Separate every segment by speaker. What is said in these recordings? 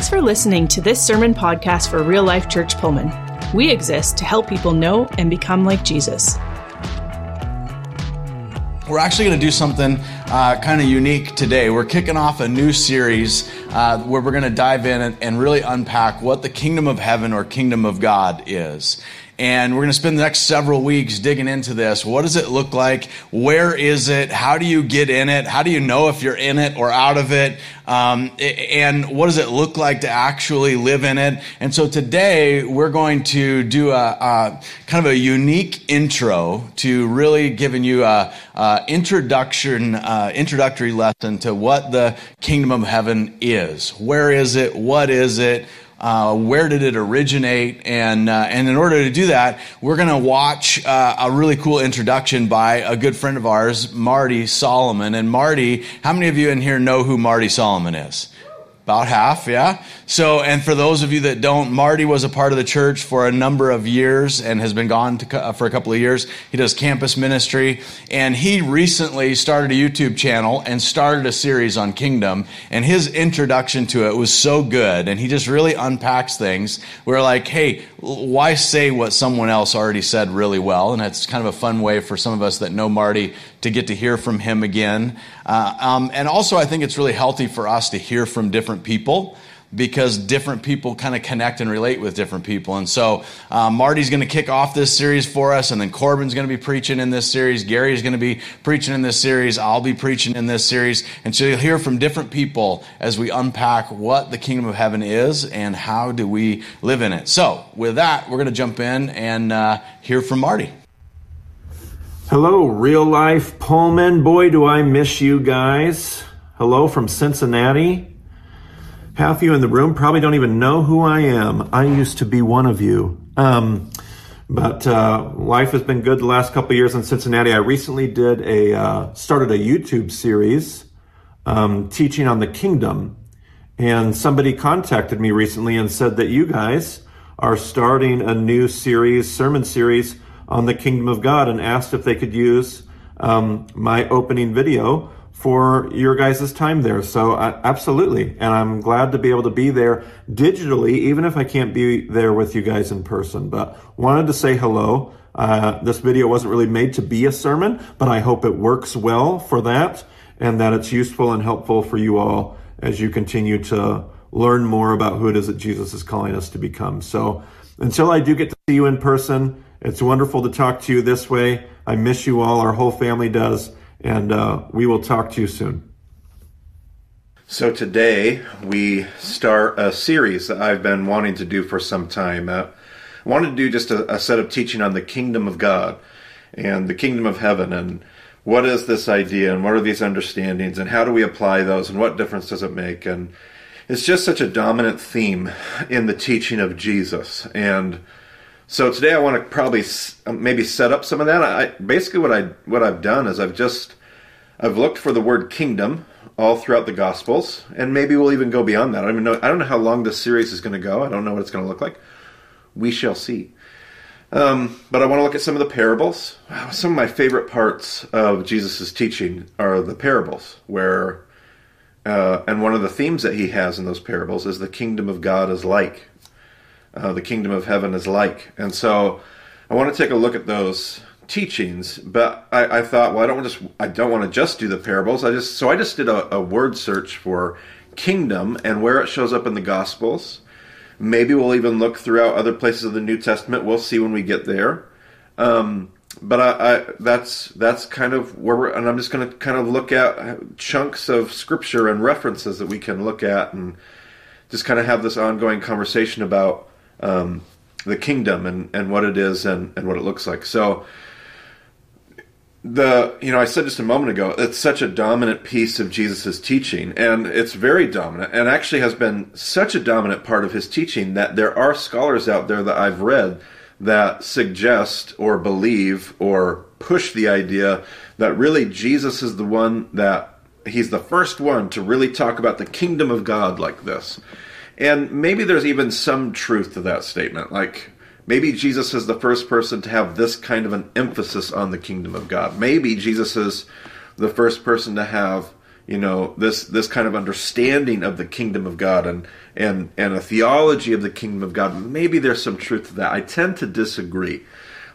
Speaker 1: Thanks for listening to this sermon podcast for Real Life Church Pullman. We exist to help people know and become like Jesus.
Speaker 2: We're actually going to do something uh, kind of unique today. We're kicking off a new series uh, where we're going to dive in and, and really unpack what the kingdom of heaven or kingdom of God is. And we're going to spend the next several weeks digging into this. What does it look like? Where is it? How do you get in it? How do you know if you're in it or out of it? Um, and what does it look like to actually live in it? And so today we're going to do a, a kind of a unique intro to really giving you a, a introduction, uh, introductory lesson to what the kingdom of heaven is. Where is it? What is it? Uh, where did it originate? And uh, and in order to do that, we're going to watch uh, a really cool introduction by a good friend of ours, Marty Solomon. And Marty, how many of you in here know who Marty Solomon is? About half, yeah. So, and for those of you that don't, Marty was a part of the church for a number of years and has been gone to, uh, for a couple of years. He does campus ministry, and he recently started a YouTube channel and started a series on kingdom. And his introduction to it was so good, and he just really unpacks things. We're like, hey, why say what someone else already said really well? And it's kind of a fun way for some of us that know Marty to get to hear from him again. Uh, um, and also, I think it's really healthy for us to hear from different people because different people kind of connect and relate with different people. And so uh, Marty's going to kick off this series for us, and then Corbin's going to be preaching in this series. Gary's going to be preaching in this series. I'll be preaching in this series. And so you'll hear from different people as we unpack what the kingdom of heaven is and how do we live in it. So with that, we're going to jump in and uh, hear from Marty.
Speaker 3: Hello, real life Pullman. Boy, do I miss you guys. Hello from Cincinnati. Half of you in the room probably don't even know who I am. I used to be one of you. Um, but uh, life has been good the last couple years in Cincinnati. I recently did a uh, started a YouTube series um, teaching on the kingdom, and somebody contacted me recently and said that you guys are starting a new series, sermon series on the kingdom of God and asked if they could use um, my opening video for your guys' time there. So uh, absolutely. And I'm glad to be able to be there digitally, even if I can't be there with you guys in person. But wanted to say hello. Uh, this video wasn't really made to be a sermon, but I hope it works well for that and that it's useful and helpful for you all as you continue to learn more about who it is that Jesus is calling us to become. So until I do get to see you in person, it's wonderful to talk to you this way. I miss you all. Our whole family does. And uh, we will talk to you soon.
Speaker 4: So today we start a series that I've been wanting to do for some time. Uh, I wanted to do just a, a set of teaching on the kingdom of God and the kingdom of heaven and what is this idea and what are these understandings and how do we apply those and what difference does it make and it's just such a dominant theme in the teaching of Jesus and so today I want to probably um, maybe set up some of that. I basically what I what I've done is I've just I've looked for the word kingdom all throughout the Gospels, and maybe we'll even go beyond that. I don't know. I don't know how long this series is going to go. I don't know what it's going to look like. We shall see. Um, but I want to look at some of the parables. Some of my favorite parts of Jesus' teaching are the parables, where uh, and one of the themes that he has in those parables is the kingdom of God is like uh, the kingdom of heaven is like. And so I want to take a look at those teachings, but I, I thought, well, I don't just I don't want to just do the parables. I just so I just did a, a word search for kingdom and where it shows up in the Gospels. Maybe we'll even look throughout other places of the New Testament. We'll see when we get there. Um, but I, I, that's that's kind of where we're, and I'm just going to kind of look at chunks of scripture and references that we can look at, and just kind of have this ongoing conversation about um, the kingdom and, and what it is and, and what it looks like. So the you know I said just a moment ago it's such a dominant piece of Jesus's teaching and it's very dominant and actually has been such a dominant part of his teaching that there are scholars out there that I've read that suggest or believe or push the idea that really Jesus is the one that he's the first one to really talk about the kingdom of God like this. And maybe there's even some truth to that statement. Like, maybe Jesus is the first person to have this kind of an emphasis on the kingdom of God. Maybe Jesus is the first person to have, you know this this kind of understanding of the kingdom of God and and and a theology of the kingdom of God. Maybe there's some truth to that. I tend to disagree.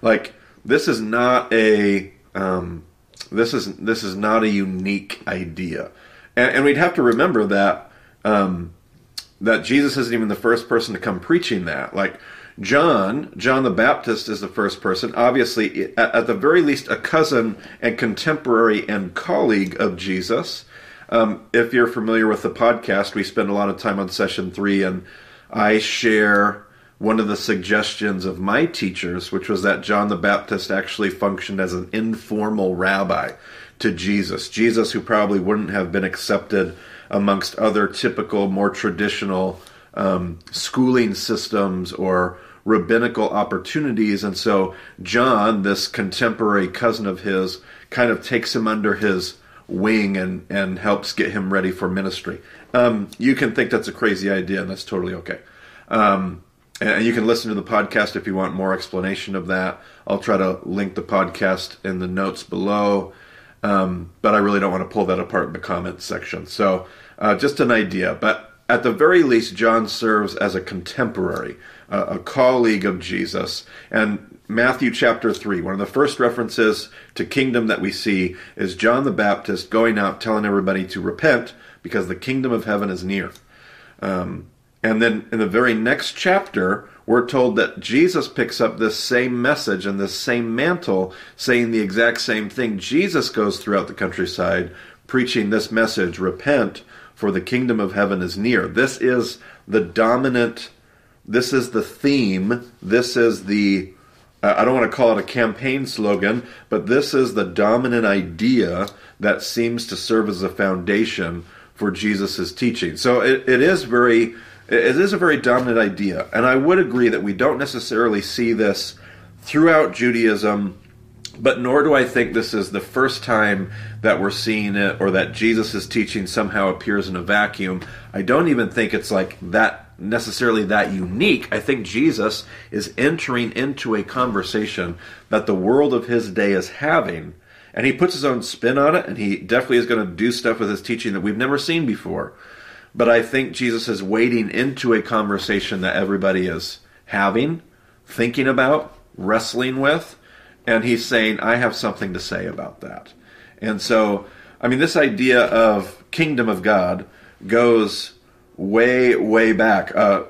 Speaker 4: Like this is not a um, this is this is not a unique idea, and, and we'd have to remember that um, that Jesus isn't even the first person to come preaching that. Like John, John the Baptist is the first person, obviously, at, the very least, a cousin and contemporary and colleague of Jesus. Um, if you're familiar with the podcast, we spend a lot of time on session three, and I share one of the suggestions of my teachers, which was that John the Baptist actually functioned as an informal rabbi to Jesus. Jesus, who probably wouldn't have been accepted amongst other typical, more traditional um, schooling systems or rabbinical opportunities. And so John, this contemporary cousin of his, kind of takes him under his wing and, and helps get him ready for ministry. Um, you can think that's a crazy idea, and that's totally okay. Um, and you can listen to the podcast if you want more explanation of that. I'll try to link the podcast in the notes below. Um, but I really don't want to pull that apart in the comments section. So, uh, just an idea. But at the very least, John serves as a contemporary, uh, a colleague of Jesus. And Matthew chapter 3, one of the first references to kingdom that we see is John the Baptist going out telling everybody to repent because the kingdom of heaven is near. Um, and then in the very next chapter, we're told that Jesus picks up this same message and this same mantle, saying the exact same thing. Jesus goes throughout the countryside preaching this message repent, for the kingdom of heaven is near. This is the dominant, this is the theme, this is the, I don't want to call it a campaign slogan, but this is the dominant idea that seems to serve as a foundation for Jesus' teaching. So it, it is very, it is a very dominant idea. And I would agree that we don't necessarily see this throughout Judaism but nor do I think this is the first time that we're seeing it or that Jesus' teaching somehow appears in a vacuum. I don't even think it's like that necessarily that unique. I think Jesus is entering into a conversation that the world of his day is having, and he puts his own spin on it, and he definitely is going to do stuff with his teaching that we've never seen before. But I think Jesus is wading into a conversation that everybody is having, thinking about, wrestling with and he's saying, I have something to say about that. And so, I mean, this idea of kingdom of God goes way, way back. Uh,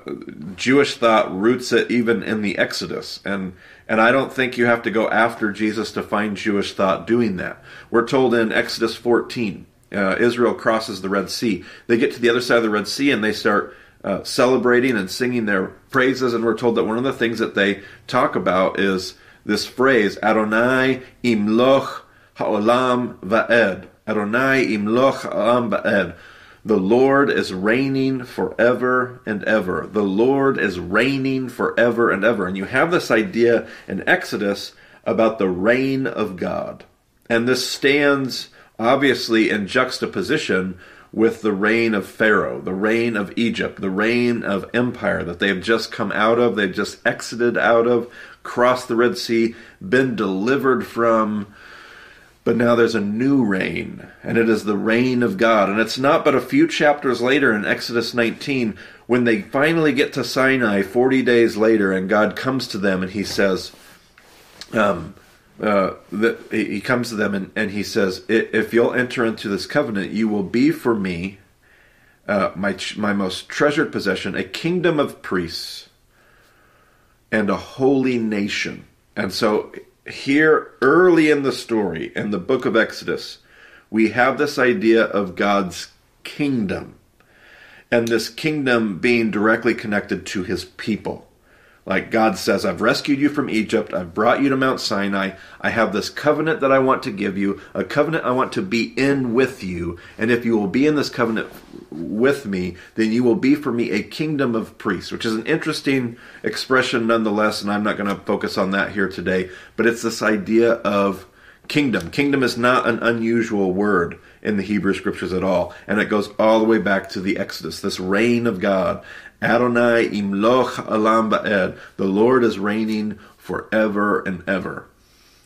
Speaker 4: Jewish thought roots it even in the Exodus, and and I don't think you have to go after Jesus to find Jewish thought doing that. We're told in Exodus 14, uh, Israel crosses the Red Sea. They get to the other side of the Red Sea and they start uh, celebrating and singing their praises. And we're told that one of the things that they talk about is this phrase, Adonai imloch ha'olam va'ed. Adonai imloch ha'olam va'ed. The Lord is reigning forever and ever. The Lord is reigning forever and ever. And you have this idea in Exodus about the reign of God. And this stands obviously in juxtaposition with the reign of Pharaoh, the reign of Egypt, the reign of empire that they have just come out of, they've just exited out of, crossed the Red Sea, been delivered from. But now there's a new reign, and it is the reign of God. And it's not but a few chapters later in Exodus 19 when they finally get to Sinai 40 days later, and God comes to them and he says, um, uh, he comes to them and, and he says, If you'll enter into this covenant, you will be for me uh, my, my most treasured possession, a kingdom of priests and a holy nation. And so, here early in the story, in the book of Exodus, we have this idea of God's kingdom, and this kingdom being directly connected to his people. Like God says, I've rescued you from Egypt. I've brought you to Mount Sinai. I have this covenant that I want to give you, a covenant I want to be in with you. And if you will be in this covenant with me, then you will be for me a kingdom of priests, which is an interesting expression nonetheless. And I'm not going to focus on that here today. But it's this idea of kingdom. Kingdom is not an unusual word in the Hebrew scriptures at all. And it goes all the way back to the Exodus, this reign of God. Adonai imloch alam ba'ed. The Lord is reigning forever and ever.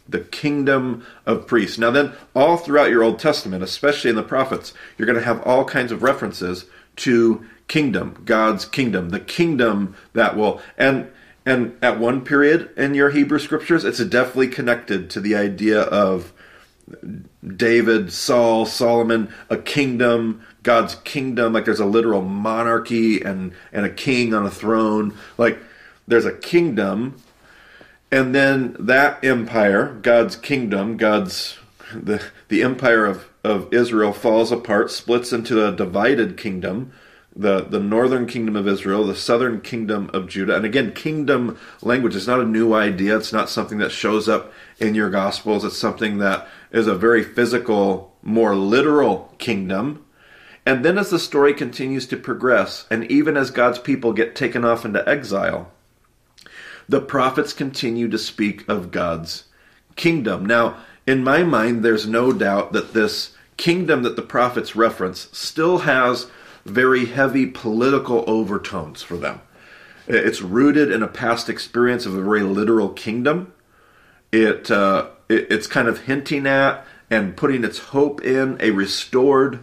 Speaker 4: the kingdom of priests. Now, then, all throughout your Old Testament, especially in the prophets, you're going to have all kinds of references to kingdom, God's kingdom, the kingdom that will. And and at one period in your Hebrew scriptures, it's definitely connected to the idea of David, Saul, Solomon, a kingdom, God's kingdom. Like there's a literal monarchy and and a king on a throne. Like there's a kingdom and then that empire, God's kingdom, God's the the empire of, of Israel falls apart, splits into a divided kingdom, the, the northern kingdom of Israel, the southern kingdom of Judah. And again, kingdom language is not a new idea. It's not something that shows up in your gospels. It's something that is a very physical, more literal kingdom. And then as the story continues to progress, and even as God's people get taken off into exile, the prophets continue to speak of God's kingdom. Now, in my mind, there's no doubt that this kingdom that the prophets reference still has very heavy political overtones for them. It's rooted in a past experience of a very literal kingdom. It, uh, it's kind of hinting at and putting its hope in a restored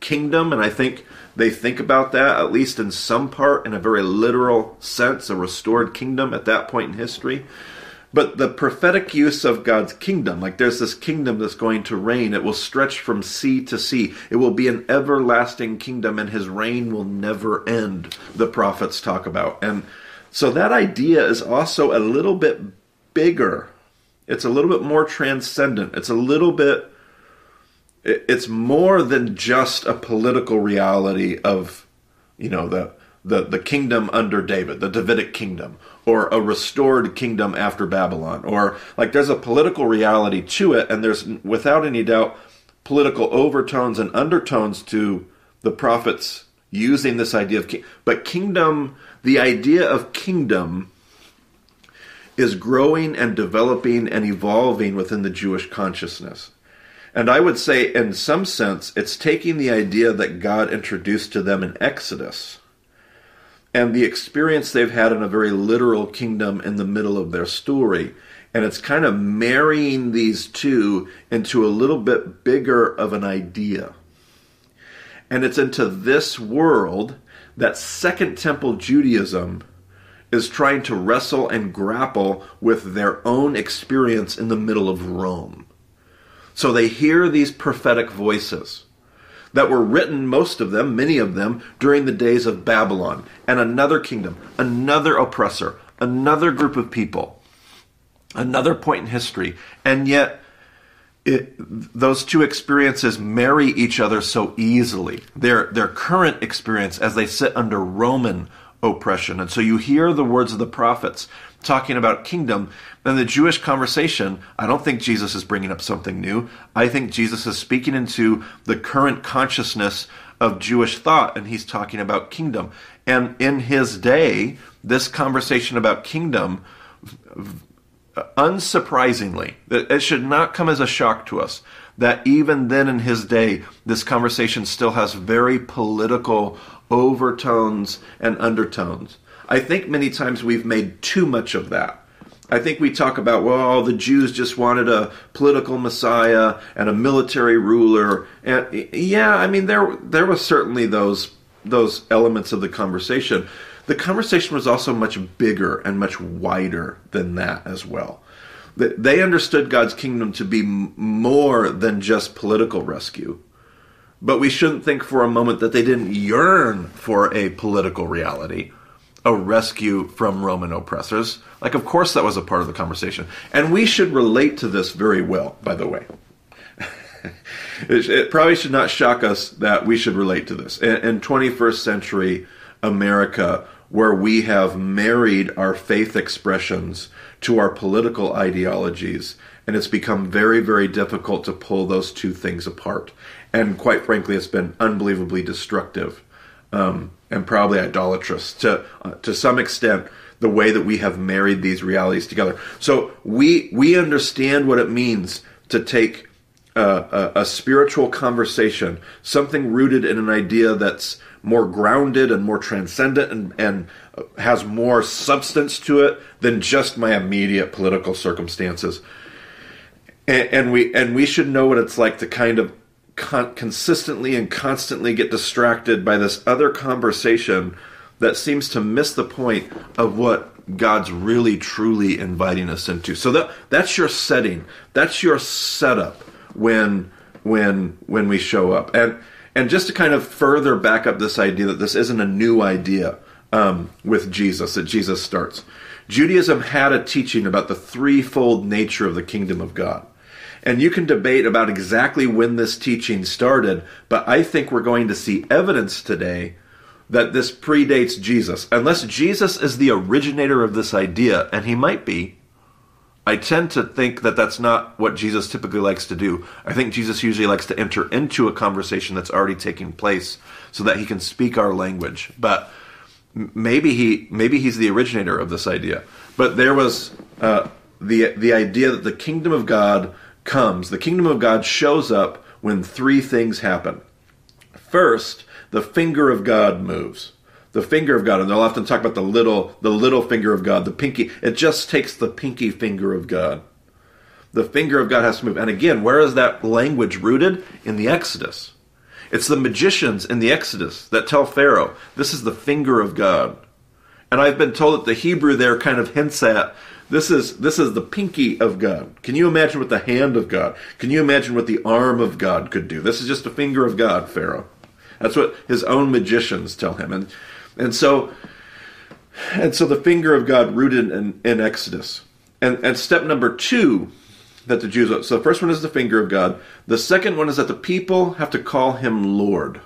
Speaker 4: kingdom, and I think they think about that, at least in some part, in a very literal sense, a restored kingdom at that point in history. But the prophetic use of God's kingdom, like there's this kingdom that's going to reign, it will stretch from sea to sea. It will be an everlasting kingdom, and his reign will never end, the prophets talk about. And so that idea is also a little bit bigger. It's a little bit more transcendent. It's a little bit it's more than just a political reality of you know the the, the kingdom under David, the Davidic kingdom, or a restored kingdom after Babylon, or like there's a political reality to it, and there's without any doubt political overtones and undertones to the prophets using this idea of king. But kingdom, the idea of kingdom is growing and developing and evolving within the Jewish consciousness. And I would say, in some sense, it's taking the idea that God introduced to them in Exodus and the experience they've had in a very literal kingdom in the middle of their story. And it's kind of marrying these two into a little bit bigger of an idea. And it's into this world that Second Temple Judaism is trying to wrestle and grapple with their own experience in the middle of Rome. So they hear these prophetic voices that were written, most of them, many of them, during the days of Babylon and another kingdom, another oppressor, another group of people, another point in history. And yet, it, those two experiences marry each other so easily. Their, their current experience as they sit under Roman oppression. And so you hear the words of the prophets talking about kingdom, then the Jewish conversation, I don't think Jesus is bringing up something new. I think Jesus is speaking into the current consciousness of Jewish thought, and he's talking about kingdom. And in his day, this conversation about kingdom, unsurprisingly, it should not come as a shock to us that even then in his day, this conversation still has very political overtones and undertones. I think many times we've made too much of that. I think we talk about, well, the Jews just wanted a political messiah and a military ruler. And yeah, I mean, there, there was certainly those, those elements of the conversation. The conversation was also much bigger and much wider than that as well. They understood God's kingdom to be more than just political rescue. But we shouldn't think for a moment that they didn't yearn for a political reality a rescue from Roman oppressors. Like, of course, that was a part of the conversation. And we should relate to this very well, by the way. it, probably should not shock us that we should relate to this. In 21st century America, where we have married our faith expressions to our political ideologies, and it's become very, very difficult to pull those two things apart. And quite frankly, it's been unbelievably destructive. Um, and probably idolatrous to uh, to some extent the way that we have married these realities together. So we we understand what it means to take a, a, spiritual conversation, something rooted in an idea that's more grounded and more transcendent and, and uh, has more substance to it than just my immediate political circumstances. and, and we and we should know what it's like to kind of con- consistently and constantly get distracted by this other conversation that seems to miss the point of what God's really truly inviting us into. So that that's your setting. That's your setup when when when we show up. And and just to kind of further back up this idea that this isn't a new idea um, with Jesus, that Jesus starts. Judaism had a teaching about the threefold nature of the kingdom of God. And you can debate about exactly when this teaching started, but I think we're going to see evidence today that this predates Jesus. Unless Jesus is the originator of this idea, and he might be, I tend to think that that's not what Jesus typically likes to do. I think Jesus usually likes to enter into a conversation that's already taking place so that he can speak our language. But maybe he maybe he's the originator of this idea. But there was uh, the the idea that the kingdom of God comes. The kingdom of God shows up when three things happen. First, the finger of God moves. The finger of God, and they'll often talk about the little the little finger of God, the pinky. It just takes the pinky finger of God. The finger of God has to move. And again, where is that language rooted? In the Exodus. It's the magicians in the Exodus that tell Pharaoh, this is the finger of God. And I've been told that the Hebrew there kind of hints at this is this is the pinky of God. Can you imagine what the hand of God? Can you imagine what the arm of God could do? This is just a finger of God, Pharaoh. That's what his own magicians tell him. And and so and so the finger of God rooted in, in Exodus. And and step number two that the Jews. So the first one is the finger of God. The second one is that the people have to call him Lord.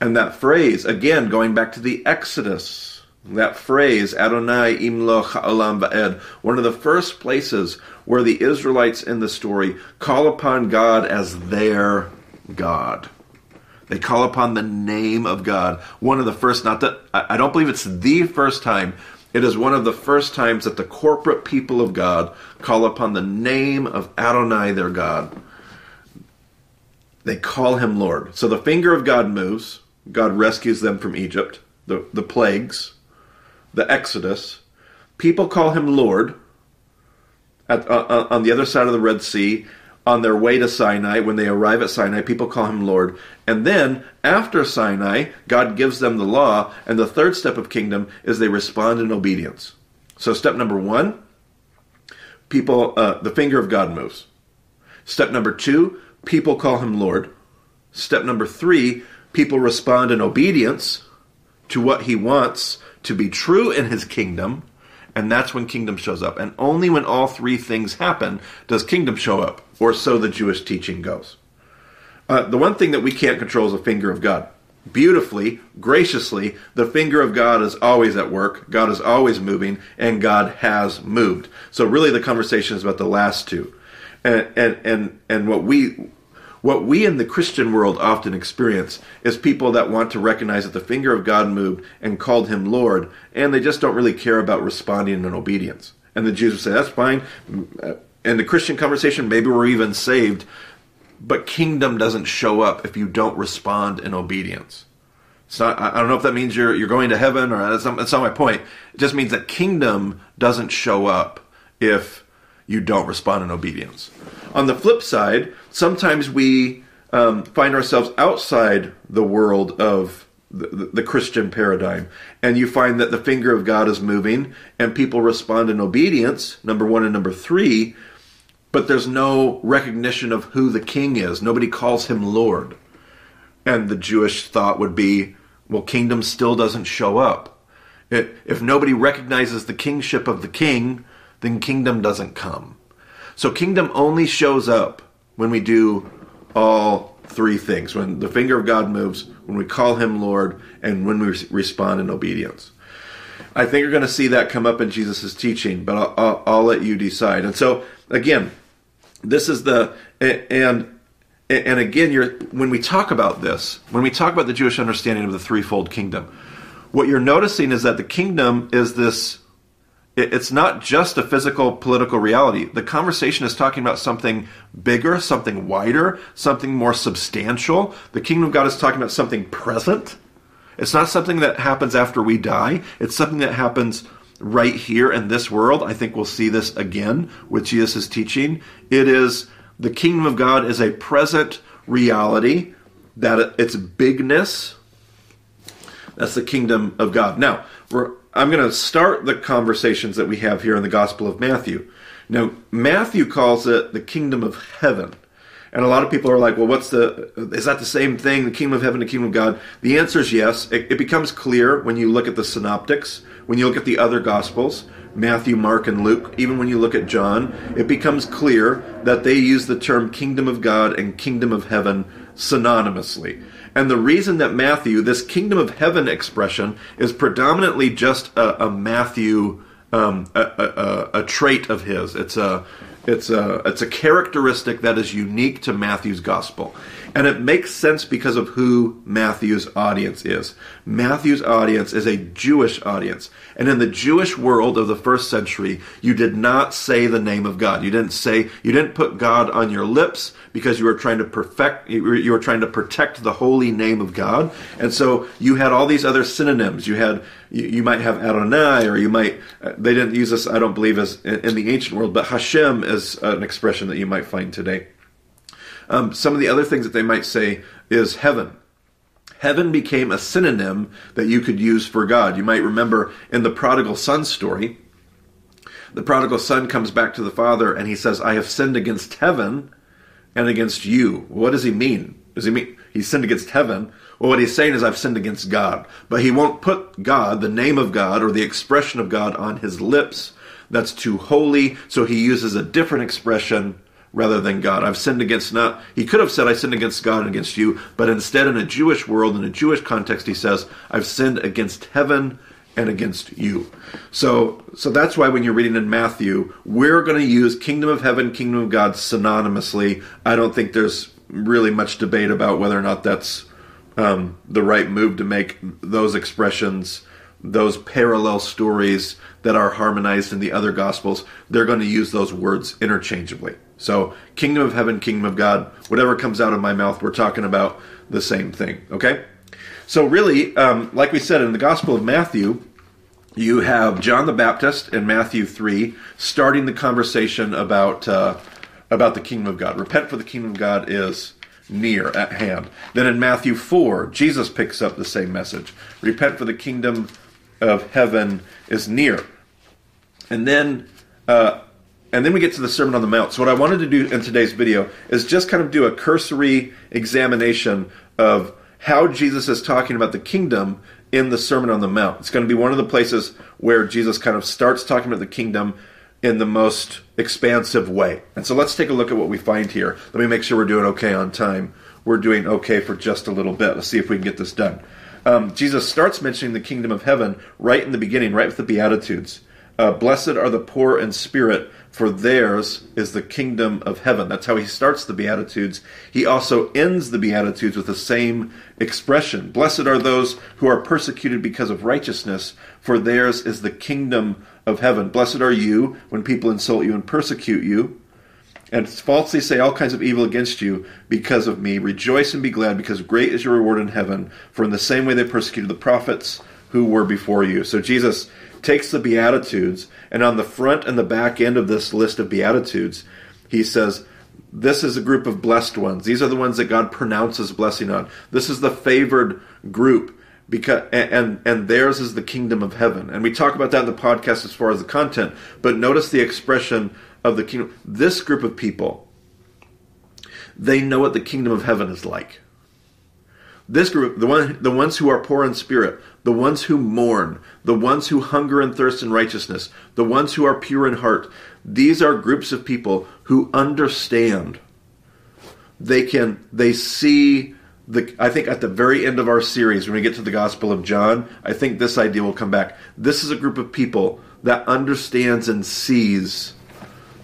Speaker 4: And that phrase, again, going back to the Exodus, that phrase, Adonai imlo ha'olam va'ed, one of the first places where the Israelites in the story call upon God as their God. They call upon the name of God. One of the first, not that, I don't believe it's the first time, it is one of the first times that the corporate people of God call upon the name of Adonai, their God. They call him Lord. So the finger of God moves. God rescues them from Egypt, the, the plagues, the Exodus. People call him Lord at, uh, uh on the other side of the Red Sea on their way to Sinai, when they arrive at Sinai, people call him Lord. And then, after Sinai, God gives them the law. And the third step of kingdom is they respond in obedience. So, step number one, people, uh, the finger of God moves. Step number two, people call him Lord. Step number three, people respond in obedience to what he wants to be true in his kingdom. And that's when kingdom shows up. And only when all three things happen does kingdom show up or so the Jewish teaching goes. Uh, the one thing that we can't control is the finger of God. Beautifully, graciously, the finger of God is always at work, God is always moving, and God has moved. So really the conversation is about the last two. And and and, and what we what we in the Christian world often experience is people that want to recognize that the finger of God moved and called him Lord, and they just don't really care about responding in obedience. And the Jews would say, that's fine mm, uh, in the Christian conversation, maybe we're even saved, but kingdom doesn't show up if you don't respond in obedience. Not, I don't know if that means you're, you're going to heaven or uh, that's not, that's not my point. It just means that kingdom doesn't show up if you don't respond in obedience. On the flip side, sometimes we um, find ourselves outside the world of the, the, Christian paradigm. And you find that the finger of God is moving and people respond in obedience, number one and number three, but there's no recognition of who the king is. Nobody calls him Lord. And the Jewish thought would be, well, kingdom still doesn't show up. It, if nobody recognizes the kingship of the king, then kingdom doesn't come. So kingdom only shows up when we do all three things when the finger of God moves, when we call him Lord, and when we respond in obedience. I think you're going to see that come up in Jesus' teaching, but I'll, I'll, I'll let you decide. And so, again, this is the and and again you're when we talk about this when we talk about the jewish understanding of the threefold kingdom what you're noticing is that the kingdom is this it's not just a physical political reality the conversation is talking about something bigger something wider something more substantial the kingdom of god is talking about something present it's not something that happens after we die it's something that happens right here in this world. I think we'll see this again with Jesus' teaching. It is the kingdom of God is a present reality, that its bigness, that's the kingdom of God. Now, I'm going to start the conversations that we have here in the Gospel of Matthew. Now, Matthew calls it the kingdom of heaven. And a lot of people are like, well, what's the, is that the same thing, the kingdom of heaven, the kingdom of God? The answer is yes. It, it becomes clear when you look at the synoptics, when you look at the other gospels, Matthew, Mark, and Luke, even when you look at John, it becomes clear that they use the term kingdom of God and kingdom of heaven synonymously. And the reason that Matthew, this kingdom of heaven expression, is predominantly just a, a Matthew, um, a, a, a, trait of his. It's a it's a it's a characteristic that is unique to Matthew's gospel. And it makes sense because of who Matthew's audience is. Matthew's audience is a Jewish audience. And in the Jewish world of the first century, you did not say the name of God. You didn't say, you didn't put God on your lips because you were trying to perfect, you were, you were trying to protect the holy name of God. And so you had all these other synonyms. You had, you, you might have Adonai, or you might, uh, they didn't use this, I don't believe, as in, in the ancient world, but Hashem is an expression that you might find today. Um, some of the other things that they might say is heaven. Heaven became a synonym that you could use for God. You might remember in the prodigal son story, the prodigal son comes back to the father and he says, I have sinned against heaven and against you. What does he mean? Does he mean he sinned against heaven? Well, what he's saying is, I've sinned against God. But he won't put God, the name of God, or the expression of God on his lips. That's too holy. So he uses a different expression rather than God. I've sinned against not, he could have said, I sinned against God and against you, but instead, in a Jewish world, in a Jewish context, he says, I've sinned against heaven and against you. So, so that's why when you're reading in Matthew, we're going to use kingdom of heaven, kingdom of God synonymously. I don't think there's really much debate about whether or not that's um, the right move to make those expressions, those parallel stories that are harmonized in the other gospels. They're going to use those words interchangeably. So, kingdom of heaven, kingdom of God, whatever comes out of my mouth, we're talking about the same thing. Okay? So, really, um, like we said in the Gospel of Matthew, you have John the Baptist in Matthew 3 starting the conversation about, uh, about the kingdom of God. Repent, for the kingdom of God is near at hand. Then in Matthew 4, Jesus picks up the same message Repent, for the kingdom of heaven is near. And then uh, and then we get to the Sermon on the Mount. So what I wanted to do in today's video is just kind of do a cursory examination of how Jesus is talking about the kingdom in the Sermon on the Mount. It's going to be one of the places where Jesus kind of starts talking about the kingdom in the most expansive way. And so let's take a look at what we find here. Let me make sure we're doing okay on time. We're doing okay for just a little bit. Let's see if we can get this done. Um, Jesus starts mentioning the kingdom of heaven right in the beginning, right with the Beatitudes. Uh, Blessed are the poor in spirit, for theirs is the kingdom of heaven. That's how he starts the Beatitudes. He also ends the Beatitudes with the same expression Blessed are those who are persecuted because of righteousness, for theirs is the kingdom of heaven. Blessed are you when people insult you and persecute you and falsely say all kinds of evil against you because of me. Rejoice and be glad, because great is your reward in heaven. For in the same way they persecuted the prophets who were before you. So Jesus takes the Beatitudes, and on the front and the back end of this list of Beatitudes, he says, This is a group of blessed ones. These are the ones that God pronounces blessing on. This is the favored group. Because and and theirs is the kingdom of heaven, and we talk about that in the podcast as far as the content. But notice the expression of the kingdom. This group of people, they know what the kingdom of heaven is like. This group, the one, the ones who are poor in spirit, the ones who mourn, the ones who hunger and thirst in righteousness, the ones who are pure in heart. These are groups of people who understand. They can, they see the, I think at the very end of our series, when we get to the Gospel of John, I think this idea will come back. This is a group of people that understands and sees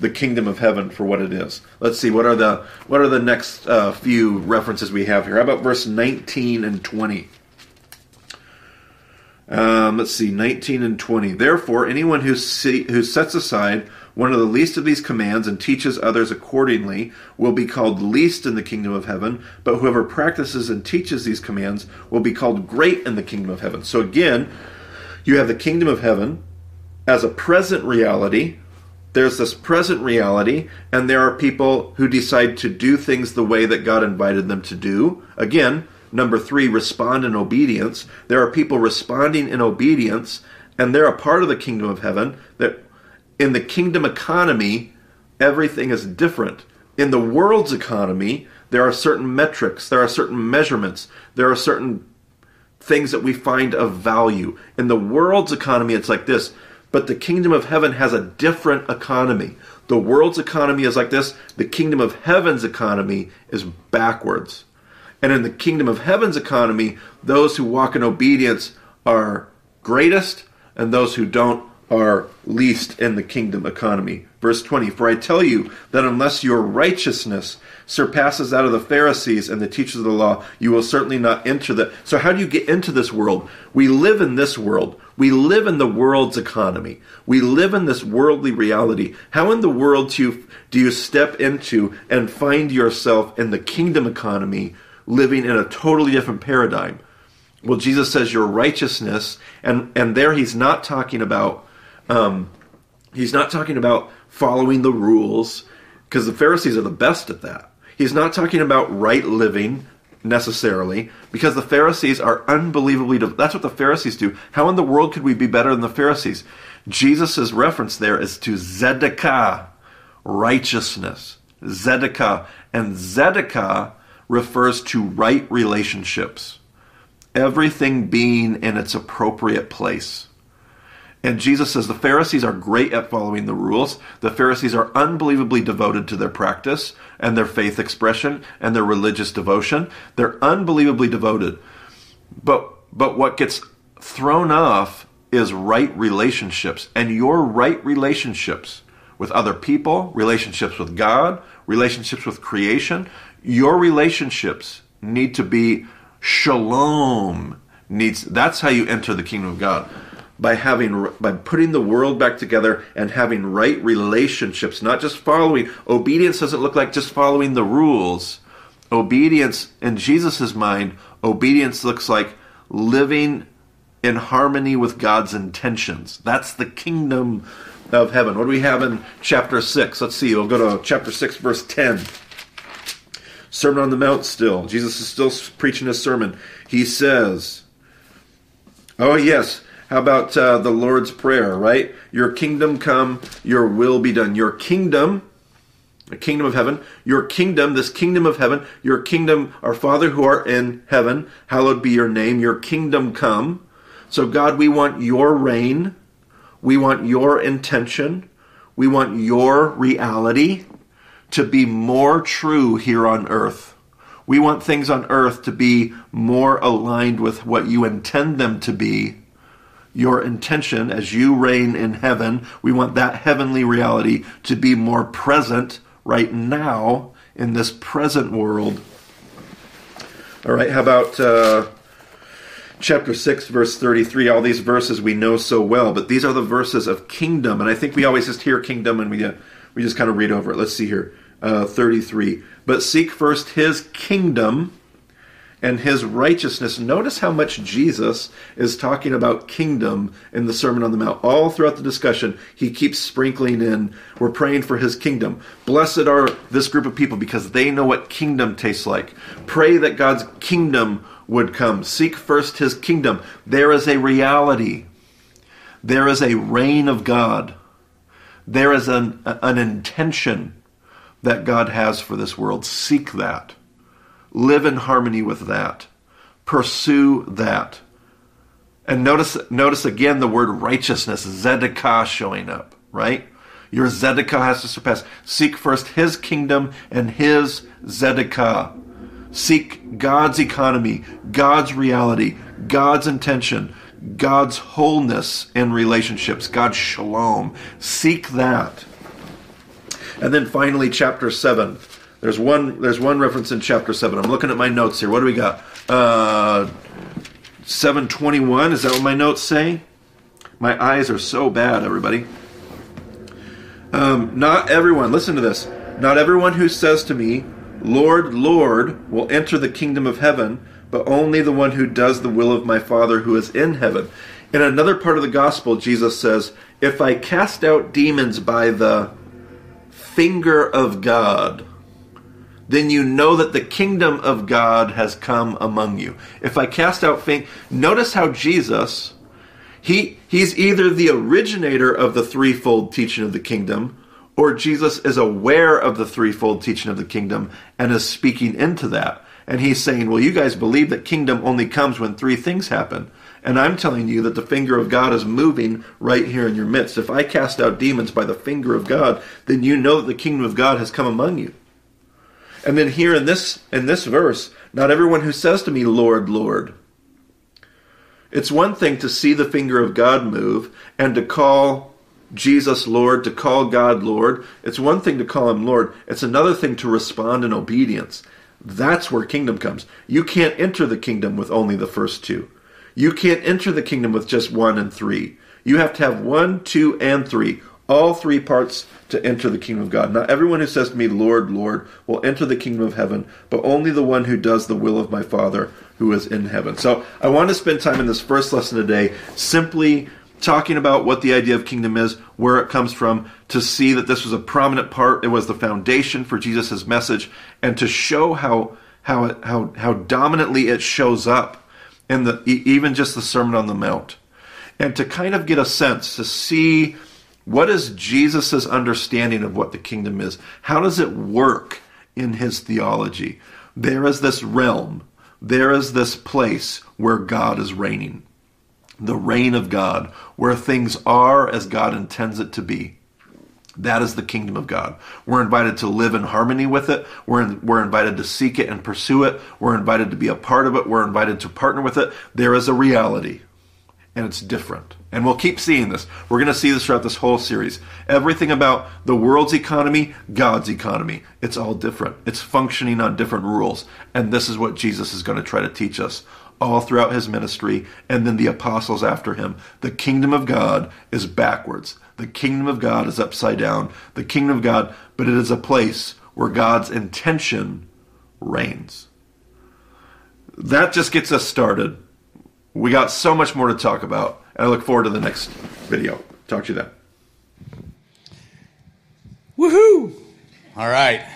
Speaker 4: the kingdom of heaven for what it is. Let's see what are the what are the next uh, few references we have here. How about verse 19 and 20? Um, let's see, 19 and 20. Therefore, anyone who, see, who sets aside one of the least of these commands and teaches others accordingly will be called least in the kingdom of heaven, but whoever practices and teaches these commands will be called great in the kingdom of heaven. So again, you have the kingdom of heaven, as a present reality. There's this present reality, and there are people who decide to do things the way that God invited them to do. Again, number three, respond in obedience. There are people responding in obedience, and they're a part of the kingdom of heaven. That in the kingdom economy, everything is different. In the world's economy, there are certain metrics, there are certain measurements, there are certain things that we find of value. In the world's economy, it's like this, but the kingdom of heaven has a different economy. The world's economy is like this, the kingdom of heaven's economy is backwards. And in the kingdom of heaven's economy, those who walk in obedience are greatest, and those who don't are least in the kingdom economy. Verse 20 For I tell you that unless your righteousness surpasses that of the Pharisees and the teachers of the law, you will certainly not enter the. So, how do you get into this world? We live in this world. We live in the world's economy. We live in this worldly reality. How in the world do you, do you step into and find yourself in the kingdom economy living in a totally different paradigm? Well, Jesus says your righteousness, and, and there he's not talking about um, he's not talking about following the rules because the Pharisees are the best at that. He's not talking about right living necessarily because the Pharisees are unbelievably that's what the Pharisees do. How in the world could we be better than the Pharisees? Jesus' reference there is to Zedekah, righteousness. Zedekah. And Zedekah refers to right relationships. Everything being in its appropriate place. And Jesus says the Pharisees are great at following the rules. The Pharisees are unbelievably devoted to their practice and their faith expression and their religious devotion. They're unbelievably devoted. But but what gets thrown off is right relationships and your right relationships with other people, relationships with God, relationships with creation, your relationships need to be shalom needs that's how you enter the kingdom of God by having by putting the world back together and having right relationships not just following. Obedience doesn't look like just following the rules. Obedience in jesus' mind obedience looks like living in harmony with god's intentions. That's the kingdom of heaven. What do we have in chapter 6 let's see. We'll go to chapter 6 verse 10 sermon on the mount still. Jesus is still preaching his sermon. He says oh yes how about uh, the Lord's Prayer, right? Your kingdom come, your will be done. Your kingdom, the kingdom of heaven, your kingdom, this kingdom of heaven, your kingdom, our Father who art in heaven, hallowed be your name, your kingdom come. So, God, we want your reign. We want your intention. We want your reality to be more true here on earth. We want things on earth to be more aligned with what you intend them to be your intention as you reign in heaven. We want that heavenly reality to be more present right now in this present world. All right, how about uh, chapter 6, verse 33? All these verses we know so well, but these are the verses of kingdom. And I think we always just hear kingdom and we, uh, we just kind of read over it. Let's see here. Uh, 33. But seek first his kingdom and his righteousness. Notice how much Jesus is talking about kingdom in the Sermon on the Mount. All throughout the discussion, he keeps sprinkling in, we're praying for his kingdom. Blessed are this group of people because they know what kingdom tastes like. Pray that God's kingdom would come. Seek first his kingdom. There is a reality, there is a reign of God, there is an, an intention that God has for this world. Seek that. Live in harmony with that. Pursue that. And notice, notice again the word righteousness, Zedekah showing up, right? Your Zedekah has to surpass. Seek first his kingdom and his Zedekah. Seek God's economy, God's reality, God's intention, God's wholeness in relationships, God's shalom. Seek that. And then finally, chapter 7. There's one. There's one reference in chapter seven. I'm looking at my notes here. What do we got? Uh, seven twenty-one. Is that what my notes say? My eyes are so bad, everybody. Um, not everyone. Listen to this. Not everyone who says to me, "Lord, Lord," will enter the kingdom of heaven, but only the one who does the will of my Father who is in heaven. In another part of the gospel, Jesus says, If I cast out demons by the finger of God, then you know that the kingdom of God has come among you. If I cast out faint, notice how Jesus, he, he's either the originator of the threefold teaching of the kingdom, or Jesus is aware of the threefold teaching of the kingdom and is speaking into that. And he's saying, Well, you guys believe that kingdom only comes when three things happen. And I'm telling you that the finger of God is moving right here in your midst. If I cast out demons by the finger of God, then you know that the kingdom of God has come among you. And then here in this in this verse, not everyone who says to me, Lord, Lord. It's one thing to see the finger of God move and to call Jesus Lord, to call God Lord. It's one thing to call him Lord. It's another thing to respond in obedience. That's where kingdom comes. You can't enter the kingdom with only the first two. You can't enter the kingdom with just one and three. You have to have one, two, and three. All three parts to enter the kingdom of God. Not everyone who says to me, Lord, Lord, will enter the kingdom of heaven, but only the one who does the will of my Father who is in heaven. So I want to spend time in this first lesson today simply talking about what the idea of kingdom is, where it comes from, to see that this was a prominent part. It was the foundation for Jesus' message, and to show how how it, how how dominantly it shows up in the even just the Sermon on the Mount, and to kind of get a sense to see what is Jesus' understanding of what the kingdom is. How does it work in his theology? There is this realm. There is this place where God is reigning. The reign of God, where things are as God intends it to be. That is the kingdom of God. We're invited to live in harmony with it. We're, in, we're invited to seek it and pursue it. We're invited to be a part of it. We're invited to partner with it. There is a reality, and it's different. And we'll keep seeing this. We're going to see this throughout this whole series. Everything about the world's economy, God's economy, it's all different. It's functioning on different rules. And this is what Jesus is going to try to teach us all throughout his ministry and then the apostles after him. The kingdom of God is backwards. The kingdom of God is upside down. The kingdom of God, but it is a place where God's intention reigns. That just gets us started. We got so much more to talk about. And I look forward to the next video. Talk to you then.
Speaker 2: Woohoo! All right.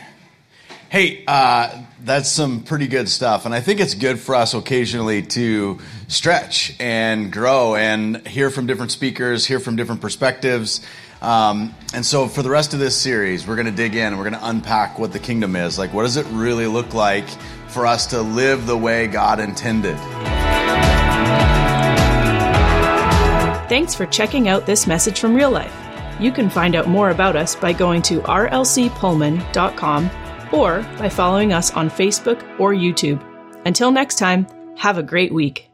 Speaker 2: Hey, uh, that's some pretty good stuff. And I think it's good for us occasionally to stretch and grow and hear from different speakers, hear from different perspectives. Um, and so for the rest of this series, we're going to dig in and we're going to unpack what the kingdom is. Like, what does it really look like for us to live the way God intended?
Speaker 1: Thanks for checking out this message from real life. You can find out more about us by going to rlcpullman.com or by following us on Facebook or YouTube. Until next time, have a great week.